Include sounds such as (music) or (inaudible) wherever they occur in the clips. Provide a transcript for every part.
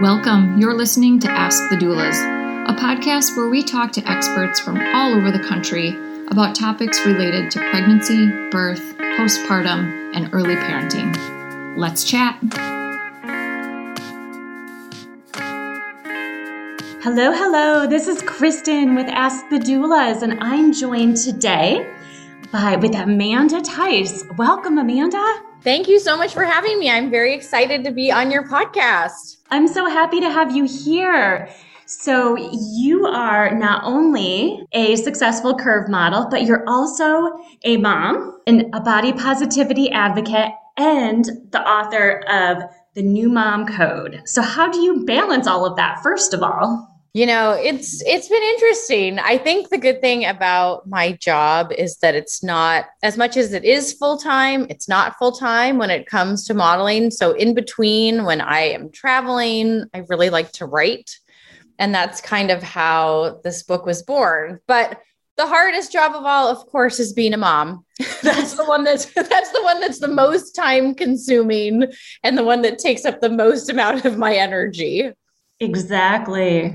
Welcome. You're listening to Ask the Doulas, a podcast where we talk to experts from all over the country about topics related to pregnancy, birth, postpartum, and early parenting. Let's chat. Hello, hello. This is Kristen with Ask the Doulas, and I'm joined today by with Amanda Tice. Welcome, Amanda. Thank you so much for having me. I'm very excited to be on your podcast. I'm so happy to have you here. So, you are not only a successful curve model, but you're also a mom and a body positivity advocate and the author of the New Mom Code. So, how do you balance all of that, first of all? You know, it's it's been interesting. I think the good thing about my job is that it's not as much as it is full-time, it's not full-time when it comes to modeling. So in between when I am traveling, I really like to write. And that's kind of how this book was born. But the hardest job of all, of course, is being a mom. (laughs) that's the one that's (laughs) that's the one that's the most time consuming and the one that takes up the most amount of my energy. Exactly.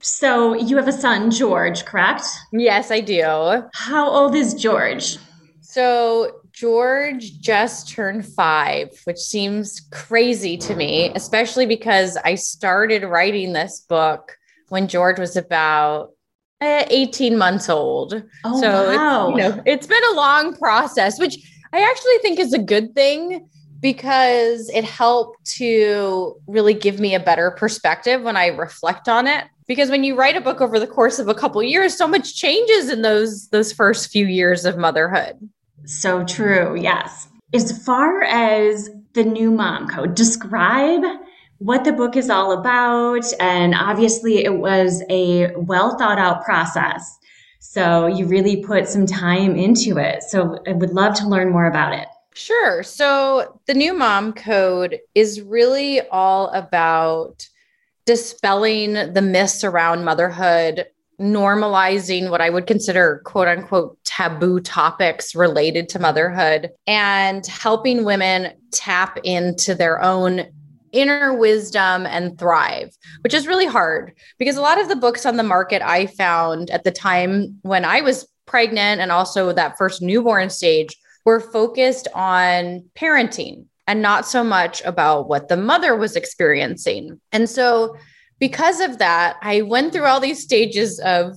So you have a son, George, correct? Yes, I do. How old is George? So George just turned five, which seems crazy to me, especially because I started writing this book when George was about eh, 18 months old. Oh, so wow. it's, you know, it's been a long process, which I actually think is a good thing because it helped to really give me a better perspective when I reflect on it because when you write a book over the course of a couple years so much changes in those those first few years of motherhood. So true yes. As far as the new mom code describe what the book is all about. And obviously it was a well thought out process. So you really put some time into it. So i would love to learn more about it. Sure. So the new mom code is really all about dispelling the myths around motherhood, normalizing what I would consider quote unquote taboo topics related to motherhood, and helping women tap into their own inner wisdom and thrive, which is really hard because a lot of the books on the market I found at the time when I was pregnant and also that first newborn stage were focused on parenting and not so much about what the mother was experiencing. And so, because of that, I went through all these stages of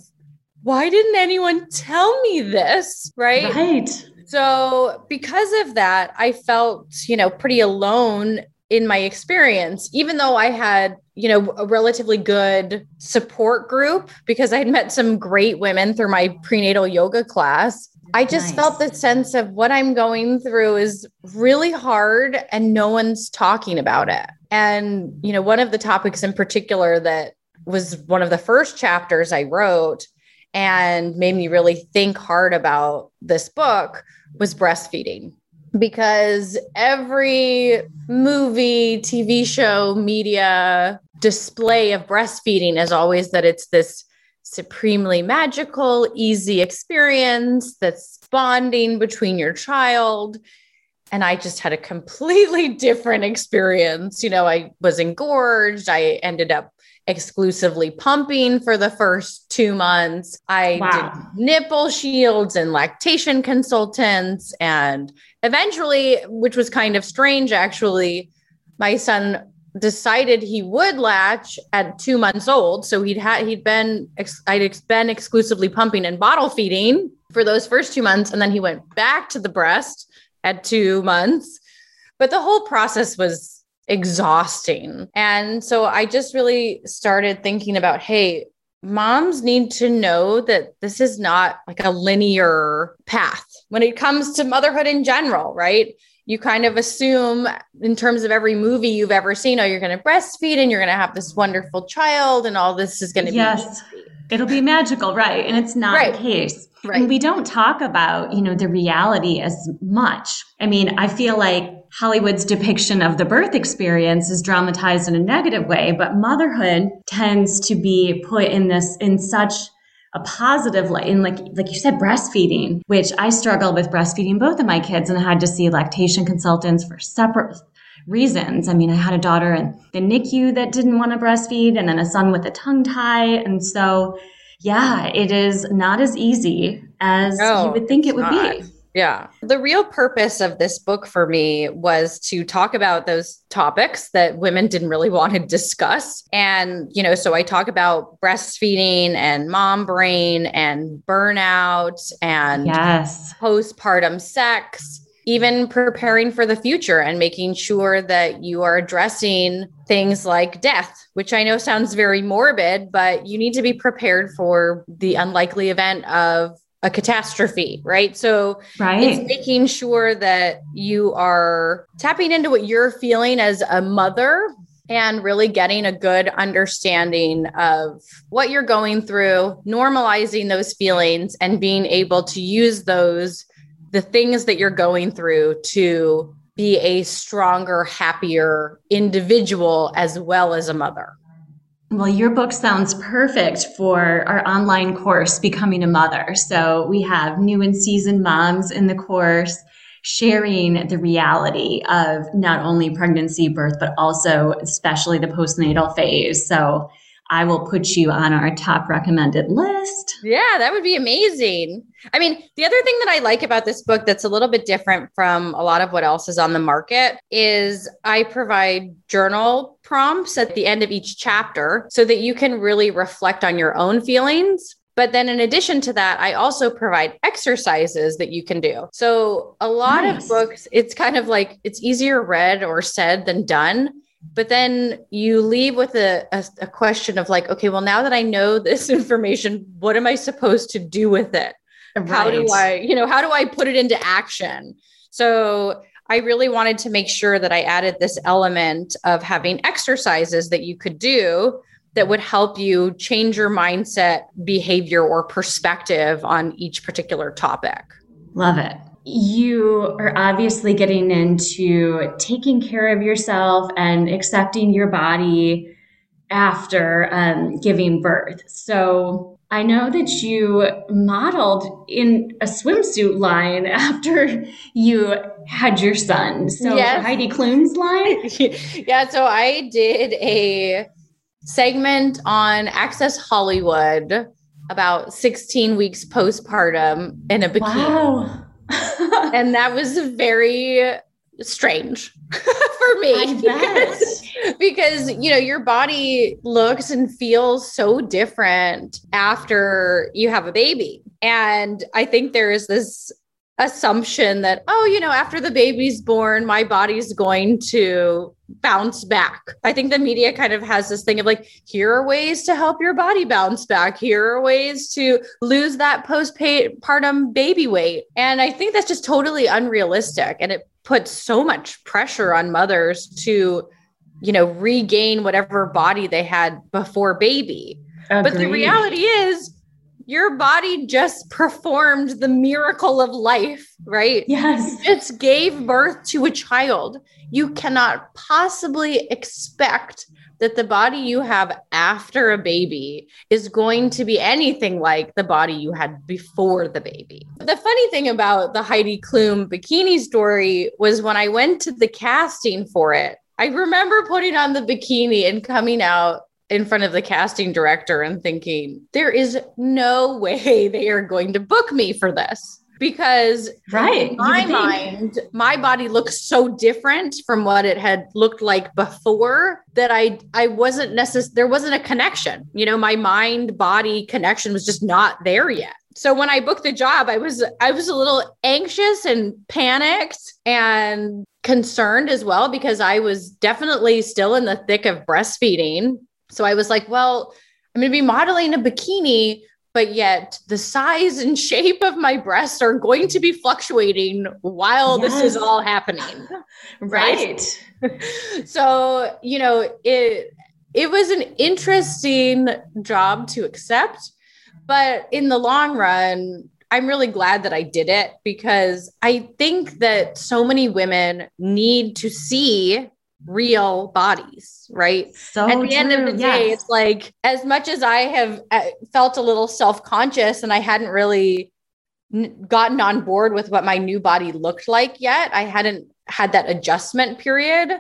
why didn't anyone tell me this? Right. Right. So, because of that, I felt, you know, pretty alone in my experience, even though I had, you know, a relatively good support group because I had met some great women through my prenatal yoga class. I just Nice. felt the sense of what I'm going through is really hard and no one's talking about it. And, you know, one of the topics in particular that was one of the first chapters I wrote and made me really think hard about this book was breastfeeding. Because every movie, TV show, media display of breastfeeding is always that it's this supremely magical, easy experience that's bonding between your child. And I just had a completely (laughs) different experience. You know, I was engorged. I ended up exclusively pumping for the first two months. I Wow. did nipple shields and lactation consultants. And eventually, which was kind of strange actually, my son decided he would latch at two months old. So he'd had he'd been ex- I'd ex- been exclusively pumping and bottle feeding for those first two months, and then he went back to the breast at two months. But the whole process was exhausting, and so I just really started thinking about, hey. Moms need to know that this is not like a linear path when it comes to motherhood in general, right? You kind of assume in terms of every movie you've ever seen, oh, you're going to breastfeed and you're going to have this wonderful child and all this is going to be Yes. It'll be magical, right? And it's not Right. the case. Right. And we don't talk about, you know, the reality as much. I mean, I feel like Hollywood's depiction of the birth experience is dramatized in a negative way, but motherhood tends to be put in this in such a positive light in like like you said breastfeeding which i struggle with breastfeeding both of my kids and i had to see lactation consultants for separate reasons. I mean, I had a daughter in the NICU that didn't want to breastfeed and then a son with a tongue tie. And so, yeah, it is not as easy as no, you would think it would not. be. Yeah. The real purpose of this book for me was to talk about those topics that women didn't really (laughs) want to discuss. And, you know, so I talk about breastfeeding and mom brain and burnout and yes. postpartum sex even preparing for the future and making sure that you are addressing things like death, which I know sounds very morbid, but you need to be prepared for the unlikely event of a catastrophe, right? So right. it's making sure that you are tapping into what you're feeling as a mother and really getting a good understanding of what you're going through, normalizing those feelings and being able to use those the things that you're going through to be a stronger, happier individual as well as a mother. Well, your book sounds perfect for our online course, Becoming a Mother. So we have new and seasoned moms in the course sharing the reality of not only pregnancy, birth, but also especially the postnatal phase. So I will put you on our top recommended list. Yeah, that would be amazing. I mean, the other thing that I like about this book that's a little bit different from a lot of what else is on the market is I provide journal prompts at the end of each chapter so that you can really reflect on your own feelings. But then, in addition to that, I also provide exercises that you can do. So, a lot nice. of books, it's kind of like it's easier read or said than done but then you leave with a, a, a, question of like okay well now that i know (laughs) this information what am i supposed to do with it? Right. how do i you know how do i put it into action? So i really wanted to make sure that i added this element of having exercises that you could do that would help you change your mindset behavior or perspective on each particular topic. Love it you are obviously getting into taking care of yourself and accepting your body after um, giving birth. So I know that you modeled in a swimsuit line (laughs) after you had your son. So yes. Heidi Klum's line? (laughs) yeah. So I did a segment on Access Hollywood about 16 weeks postpartum in a bikini. Wow (laughs) and that was very strange (laughs) for me. Because, (laughs) because you know your body looks and feels so different after you have a baby. And i think there is this assumption that oh you know after the baby's born my body's going to bounce back. I think the media kind of has this thing of like here are ways to help your body bounce back. Here are ways to lose that postpartum baby weight. And i think that's just totally unrealistic. And it puts so much pressure on mothers to you know regain whatever body they had before baby. Agreed. but the reality is your body just performed the miracle of life, right? Yes. You just gave birth to a child. You cannot possibly expect that the body you have after a baby is going to be anything like the body you had before the baby. The funny thing about the Heidi Klum bikini story was when I went to the casting for it, I remember putting on the bikini and coming out in front of the casting director and thinking, there is no way (laughs) they are going to book me for this. Because right, my mind, my body looks so different from what it had looked like before that I I wasn't necessarily there wasn't a connection. You know, my mind body connection was just not there yet so when I booked the job, I was I was a little anxious and panicked and concerned as well because I was definitely still in the thick of breastfeeding so I was like, well, I'm going to be modeling a bikini, but yet the size and (laughs) shape of my breasts are going to be fluctuating while yes. this is all happening. (laughs) right. (laughs) so, you know, it it was an interesting job to accept, but in the long run, I'm really glad that I did it because I think that so many women need to see real bodies, right? So at the true. end of the day, yes. it's like as much as I have uh, felt a little self conscious and I hadn't really gotten on board with what my new body looked like yet, I hadn't had that adjustment period.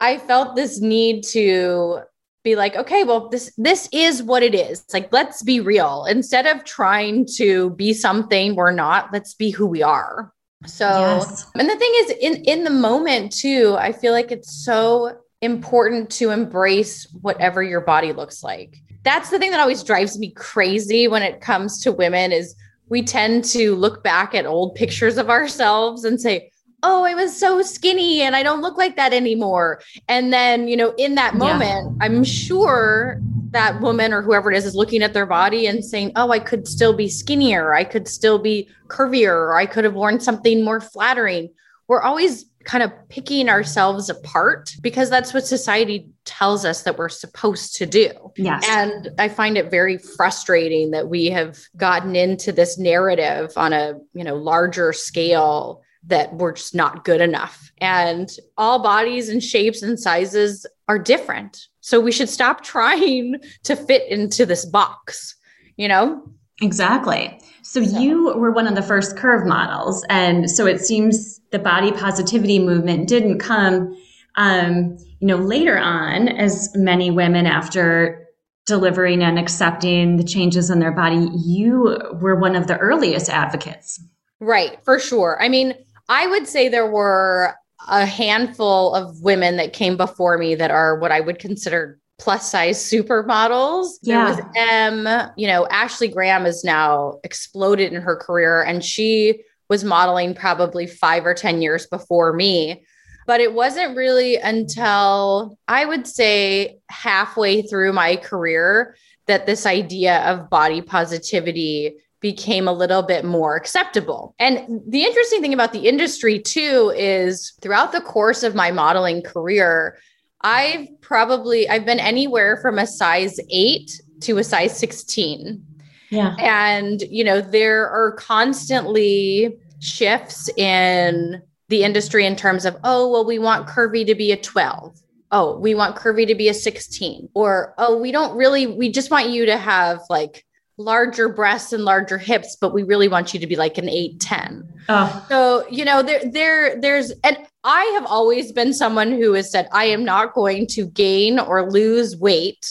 I felt this need to be like, okay, well, this this is what it is. It's like, let's be real. Instead of trying to be something we're not, let's be who we are. So, yes. and the thing is, in in the moment too, I feel like it's so important to embrace whatever your body looks like. That's the thing that always drives me crazy when it comes to women is we tend to look back at old pictures of ourselves and say, oh, I was so skinny and I don't look like that anymore. And then, you know, in that moment, yeah. I'm sure that woman or whoever it is is looking at their body and saying, oh, I could still be skinnier. I could still be curvier, or I could have worn something more flattering. We're always kind of picking ourselves apart because that's what society tells us that we're supposed to do. Yes. And I find it very frustrating that we have gotten into this narrative on a, you know, larger scale that we're just not good enough. And all bodies and shapes and sizes are different. So we should stop trying to fit into this box, you know? Exactly. So, so you were one of the first curve models. And so it seems the body positivity movement didn't come, um, you know, later on as many women after delivering and accepting the changes in their body, you were one of the earliest advocates. Right, for sure. I mean, I would say there were a handful of women that came before me that are what I would consider plus size supermodels. Yeah. There was M, you know, Ashley Graham is now exploded in her career and she was modeling probably five or 10 years before me. But it wasn't really until I would say halfway through my career that this idea of body positivity became a little bit more acceptable. And the interesting thing about the industry, too, is throughout the course of my modeling career, I've probably I've been anywhere from a size 8 to a size 16. Yeah. And you know, there are constantly shifts in the industry in terms of, oh, well, we want curvy to be a 12. Oh, we want curvy to be a 16. Or, oh, we don't really, we just want you to have like larger breasts and larger hips, but we really want you to be like an 8 10. Oh. So, you know, there, there, there's, and I have always been someone who has said, I am not going to gain or lose weight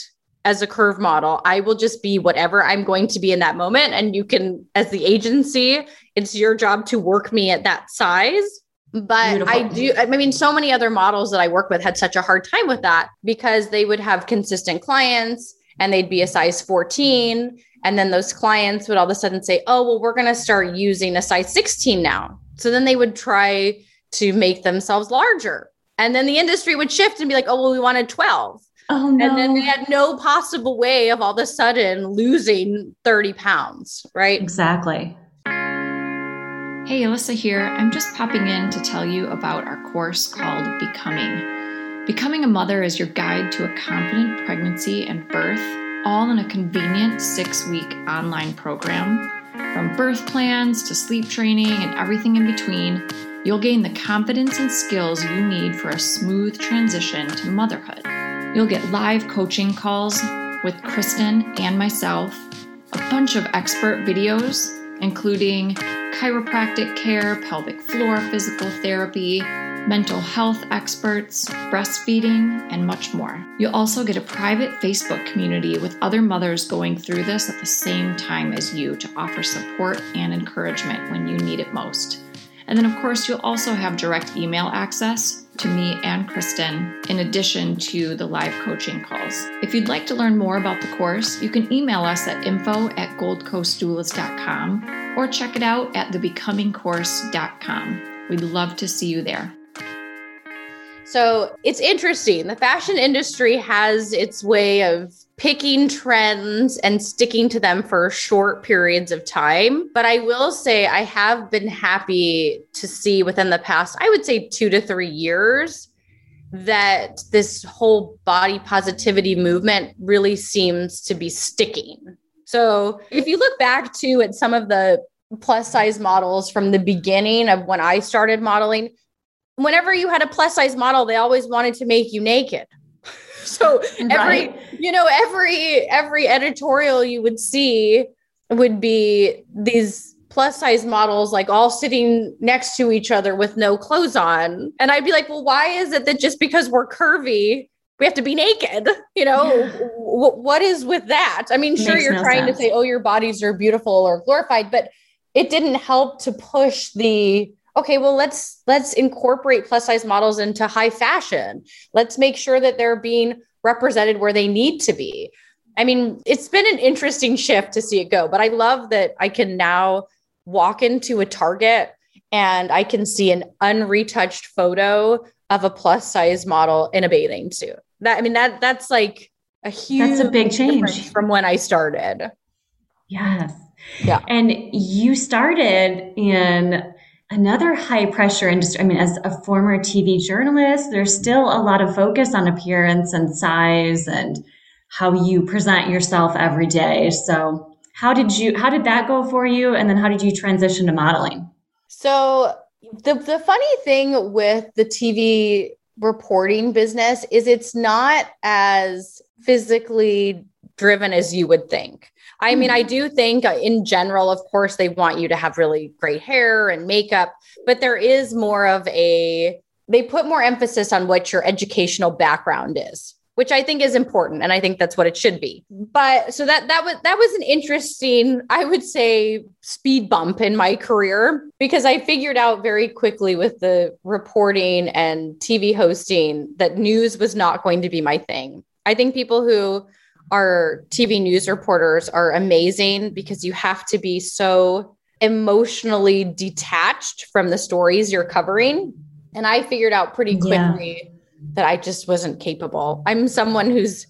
as a curve model. I will just be whatever I'm going to be in that moment. And you can, as the agency, it's your job to work me at that size. But Beautiful. I do, I mean, so many other models that I work with had such a hard time with that because they would have consistent clients and they'd be a size 14 and then those clients would all of a sudden say, oh, well, we're going to start using a size 16 now. So then they would try to make themselves larger. And then the industry would shift and be like, oh, well, we wanted 12. Oh, no. And then they had no possible way of all of a sudden losing 30 pounds, right? Exactly. Hey, Alyssa here. I'm just popping in to tell you about our course called Becoming. Becoming a Mother is your guide to a confident pregnancy and birth all in a convenient six week online program. From birth plans to sleep training and everything in between, you'll gain the confidence and skills you need for a smooth transition to motherhood. You'll get live coaching calls with Kristen and myself, a bunch of expert videos, including chiropractic care, pelvic floor physical therapy, mental health experts, breastfeeding, and much more. You'll also get a private Facebook community with other mothers going through this at the same time as you to offer support and encouragement when you need it most. And then, of course, you'll also have direct email access to me and Kristen, in addition to the live coaching calls. If you'd like to learn more about the course, you can email us at info at goldcoastdoulas.com or check it out at thebecomingcourse.com. We'd love to see you there. So it's interesting. The fashion industry has its way of picking trends and sticking to them for short periods of time. But I will say, I have been happy to see within the past, I would say two to three years, that this whole body positivity movement really seems to be sticking. So if you look back to at some of the plus size models from the beginning of when I started modeling, whenever you had a plus size model, they always wanted to make you naked. (laughs) so every, right. you know, every every editorial you would see would be these plus size models like all sitting next to each other with no clothes on. And I'd be like, well, why is it that just because we're curvy, we have to be naked? (laughs) You know, yeah. w- what is with that? I mean, sure, you're no trying sense. to say, oh, your bodies are beautiful or glorified, but it didn't help to push the okay well let's let's incorporate plus size models into high fashion let's make sure that they're being represented where they need to be i mean it's been an interesting shift to see it go but i love that i can now walk into a Target and I can see an unretouched photo of a plus size model in a bathing suit. That I mean that that's like a huge That's a big change from when I started. Yes. Yeah. And you started in another high pressure industry. I mean, as a former TV journalist, there's still a lot of focus on appearance and size and how you present yourself every day. So how did you how did that go for you and then how did you transition to modeling so the the funny thing with the tv reporting business is it's not as physically driven as you would think i mean i hmm. do think uh, in general of course they want you to have really great hair and makeup but there is more of a they put more emphasis on what your educational background is which I think is important and I think that's what it should be. But so that that was that was an interesting I would say speed bump in my career because I figured out very quickly with the reporting and TV hosting that news was not going to be my thing. I think people who are TV news reporters are amazing because you have to be so emotionally detached from the stories you're covering. And I figured out pretty quickly yeah that I just wasn't capable. I'm someone who's,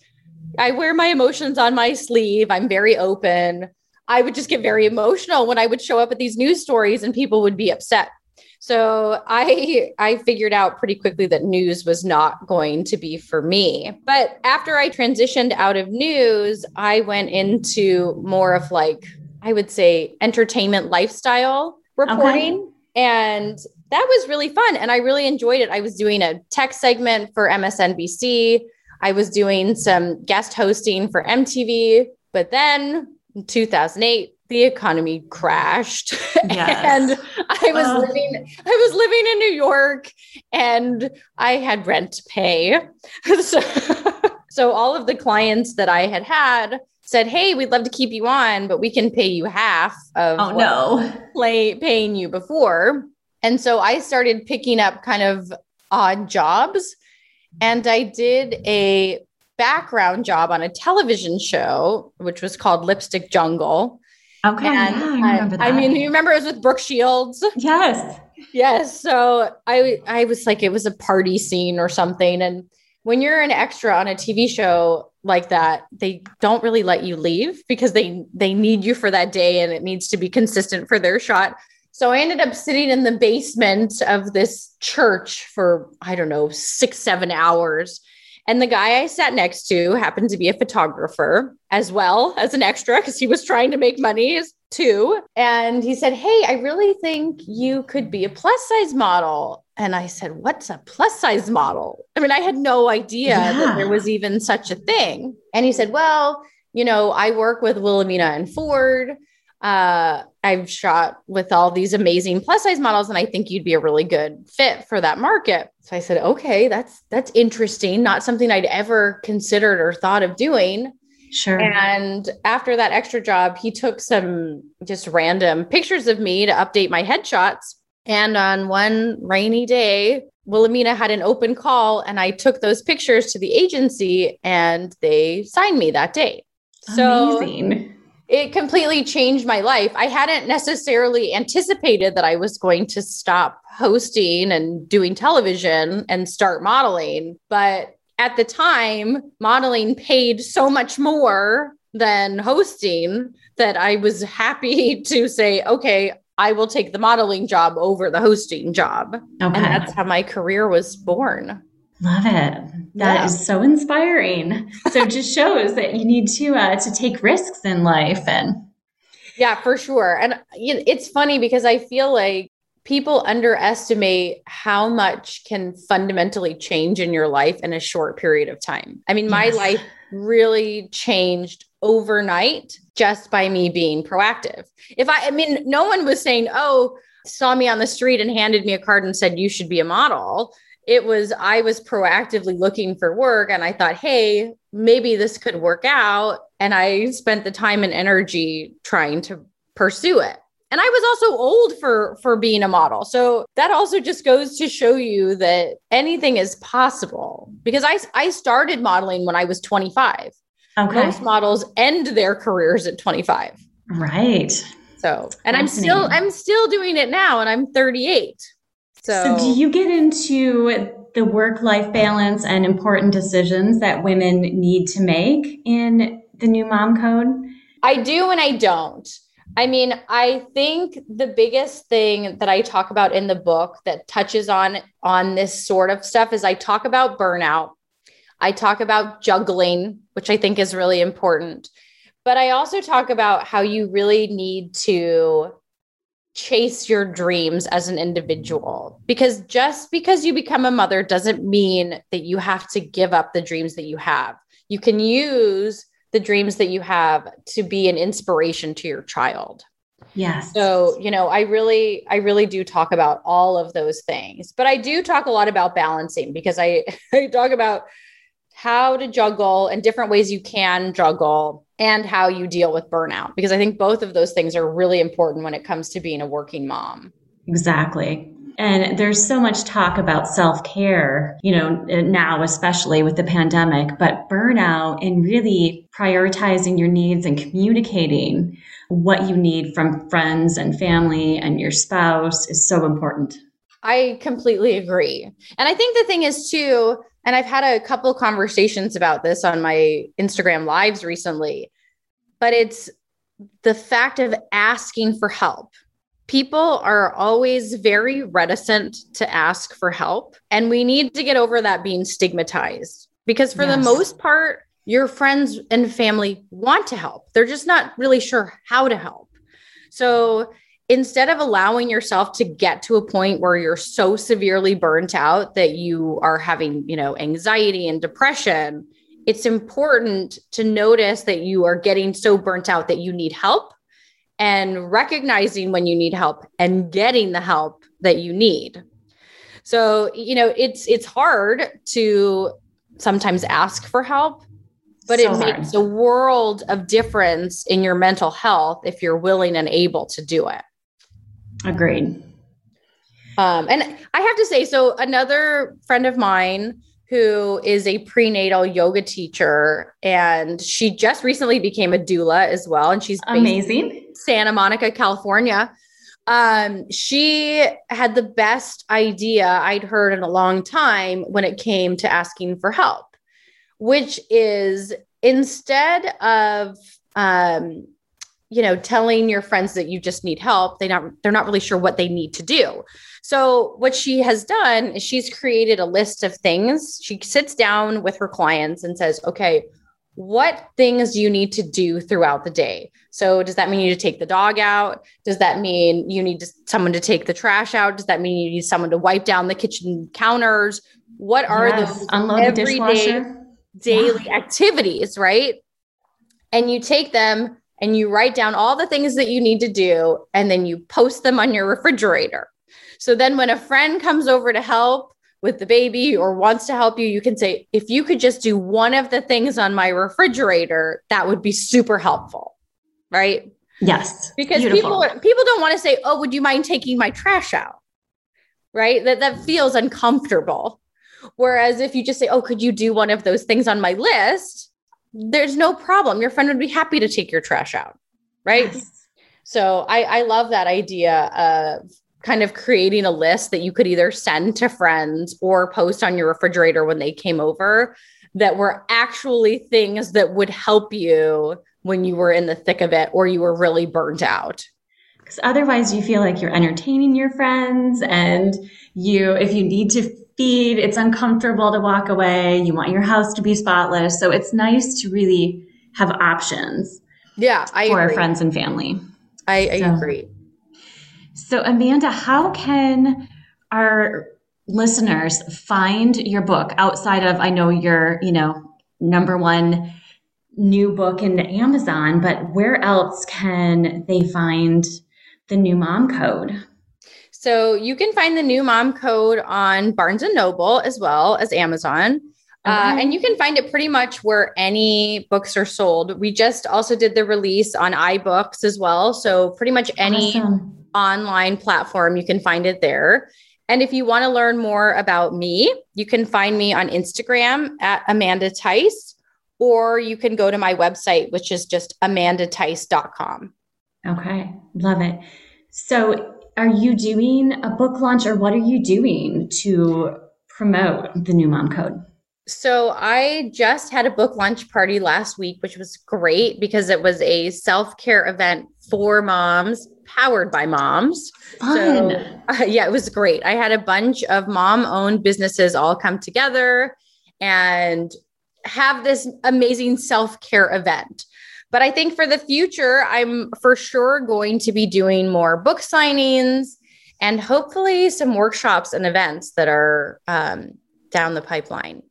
I wear my emotions on my sleeve. I'm very open. I would just get very emotional when I would show up at these news stories and people would be upset. So I I figured out pretty quickly that news was not going to be for me. But after I transitioned out of news, I went into more of like I would say entertainment lifestyle reporting. Okay. And that was really fun and I really enjoyed it. I was doing a tech segment for MSNBC. I was doing some guest hosting for MTV, but then in 2008 the economy crashed (laughs) yes. and I was uh. living I was living in New York and I had rent to pay. (laughs) so, (laughs) so all of the clients that I had had said, "Hey, we'd love to keep you on, but we can pay you half of oh no, play, paying you before." And so I started picking up kind of odd jobs. And I did a background job on a television show, which was called Lipstick Jungle. Okay. And yeah, I remember that. I mean, you remember it was with Brooke Shields? Yes. Yes. So I I was like, it was a party scene or something. And when you're an extra on a TV show like that, they don't really let you leave because they they need you for that day and it needs to be consistent for their shot. So I ended up sitting in the basement of this church for, I don't know, six, seven hours. And the guy I sat next to happened to be a photographer as well as an extra because he was trying to make money too. And he said, Hey, I really think you could be a plus size model. And I said, What's a plus size model? I mean, I had no idea yeah. that there was even such a thing. And he said, Well, you know, I work with Wilhelmina and Ford. Uh, I've shot with all these amazing plus size models, and I think you'd be a really good fit for that market. So I said, okay, that's that's interesting. Not something I'd ever considered or thought of doing. Sure. And after that extra job, he took some just random pictures of me to update my headshots. And on one rainy day, Wilhelmina had an open call, and I took those pictures to the agency, and they signed me that day. Amazing. So it completely changed my life. I hadn't necessarily anticipated that I was going to stop hosting and doing television and start modeling. But at the time, modeling paid so much more than hosting that I was happy (laughs) to say, okay, I will take the modeling job over the hosting job. Okay. And that's how my career was born. Love it. That yeah. is so inspiring. So it just shows that you need to uh, to take risks in life and yeah, for sure. And you know, it's funny because I feel like people underestimate how much can fundamentally change in your life in a short period of time. I mean, my yes. life really changed overnight just by me being proactive. If I, I mean, no one was saying, oh, saw me on the street and handed me a card and said, you should be a model. It was, I was proactively looking for work and I thought, hey, maybe this could work out. And I spent the time and energy trying to pursue it. And i was also old for for being a model. So that also just goes to show you that anything is possible because i i started modeling when i was 25 okay. most models end their careers at 25 right. So and i'm still i'm still doing it now and i'm 38 so, so do you get into the work life balance and important decisions that women need to make in the new mom code i do and i don't I mean, I think the biggest thing that I talk about in the book that touches on on this sort of stuff is I talk about burnout. I talk about juggling, which I think is really important. But I also talk about how you really need to chase your dreams as an individual because just because you become a mother doesn't mean that you have to give up the dreams that you have. You can use the dreams that you have to be an inspiration to your child. Yes. So, you know, I really, I really do talk about all of those things, but I do talk a lot about balancing because I, (laughs) I talk about how to juggle and different ways you can juggle and how you deal with burnout because I think both of those things are really important when it comes to being a working mom. Exactly. And there's so much talk about self care, you know, now, especially with the pandemic, but burnout and really prioritizing your needs and communicating what you need from friends and family and your spouse is so important. I completely agree. And I think the thing is, too, and I've had a couple conversations about this on my Instagram lives recently, but it's the fact of asking for help people are always very reticent to ask for help. And we need to get over that being stigmatized because, for yes. the most part, your friends and family want to help. They're just not really sure how to help. So, instead of allowing yourself to get to a point where you're so severely burnt out that you are having, you know, anxiety and depression, it's important to notice that you are getting so burnt out that you need help and recognizing when you need help and getting the help that you need. So, you know, it's it's hard to sometimes ask for help, but so it hard. makes a world of difference in your mental health if you're willing and able to do it. Agreed. Um, and I have to say, so another friend of mine who is a prenatal yoga teacher and she just recently became a doula as well and she's amazing santa monica california um, she had the best idea i'd heard in a long time when it came to asking for help which is instead of um, you know telling your friends that you just need help they not they're not really sure what they need to do. So what she has done is she's created a list of things. She sits down with her clients and says okay what things do you need to do throughout the day? So does that mean you need to take the dog out? Does that mean you need to, someone to take the trash out? Does that mean you need someone to wipe down the kitchen counters? What are yes, those unload everyday the dishwasher. daily yeah. activities right? And you take them and you write down all the things that you need to do and then you post them on your refrigerator. So then when a friend comes over to help with the baby or wants to help you, you can say, if you could just do one of the things on my refrigerator, that would be super helpful. Right? Yes. Because Beautiful. people people don't want to say, "Oh, would you mind taking my trash out?" Right? That that feels uncomfortable. Whereas if you just say, "Oh, could you do one of those things on my list?" There's no problem. Your friend would be happy to take your trash out. Right. Yes. So I, I love that idea of kind of creating a list that you could either send to friends or post on your refrigerator when they came over that were actually things that would help you when you were in the thick of it or you were really burnt out. Because otherwise, you feel like you're entertaining your friends, and you, if you need to feed. It's uncomfortable to walk away. You want your house to be spotless. So it's nice to really have options. Yeah, I for agree. our friends and family. I, I so, agree. So Amanda, how can our listeners find your book outside of I know your, you know, number one new book in Amazon, but where else can they find the new mom code? So you can find the new mom code on Barnes and Noble as well as Amazon. Uh, and you can find it pretty much where any books are sold. We just also did the release on iBooks as well. So, pretty much any awesome. online platform, you can find it there. And if you want to learn more about me, you can find me on Instagram at Amanda Tice, or you can go to my website, which is just amandatice.com. Okay, love it. So, are you doing a book launch or what are you doing to promote the new mom code? So I just had a book launch party last week, which was great because it was a self-care event for moms, powered by moms. Fun. So (laughs) uh, yeah, it was great. I had a bunch of mom-owned businesses all come together and have this amazing self-care event. But I think for the future, I'm for sure going to be doing more book signings and hopefully some workshops and events that are um, down the pipeline.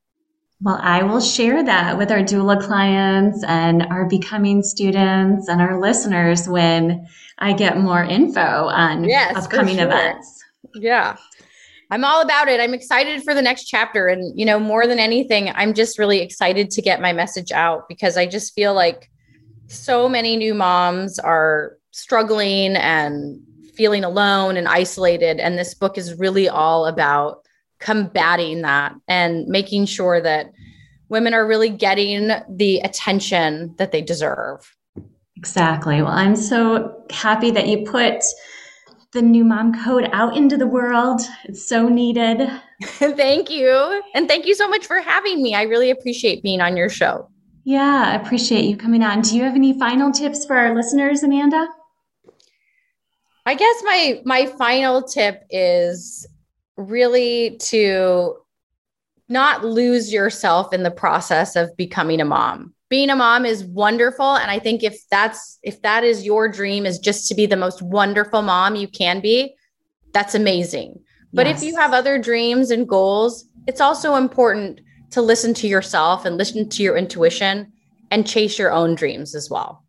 Well, I will share that with our doula clients and our becoming students and our listeners when I get more info on yes, upcoming sure. events. Yeah. I'm all about it. I'm excited for the next chapter. And, you know, more than anything, I'm just really excited to get my message out because I just feel like so many new moms are struggling and feeling alone and isolated. And this book is really all about combating that and making sure that women are really getting the attention that they deserve. Exactly. Well, I'm so happy that you put the new mom code out into the world. It's so needed. (laughs) thank you. And thank you so much for having me. I really appreciate being on your show. Yeah, I appreciate you coming on. Do you have any final tips for our listeners, Amanda? I guess my my final tip is really to not lose yourself in the process of becoming a mom. Being a mom is wonderful and I think if that's if that is your dream is just to be the most wonderful mom you can be, that's amazing. But yes. if you have other dreams and goals, it's also important to listen to yourself and listen to your intuition and chase your own dreams as well.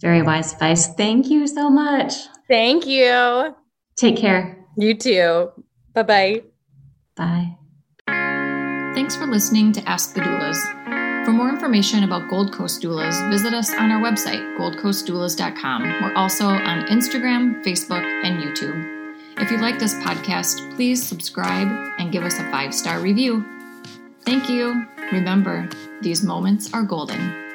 Very wise advice. Thank you so much. Thank you. Take care. You too. Bye-bye. Bye. Thanks for listening to Ask the Doulas. For more information about Gold Coast Doulas, visit us on our website, goldcoastdoulas.com. We're also on Instagram, Facebook, and YouTube. If you like this podcast, please subscribe and give us a five star review. Thank you. Remember, these moments are golden.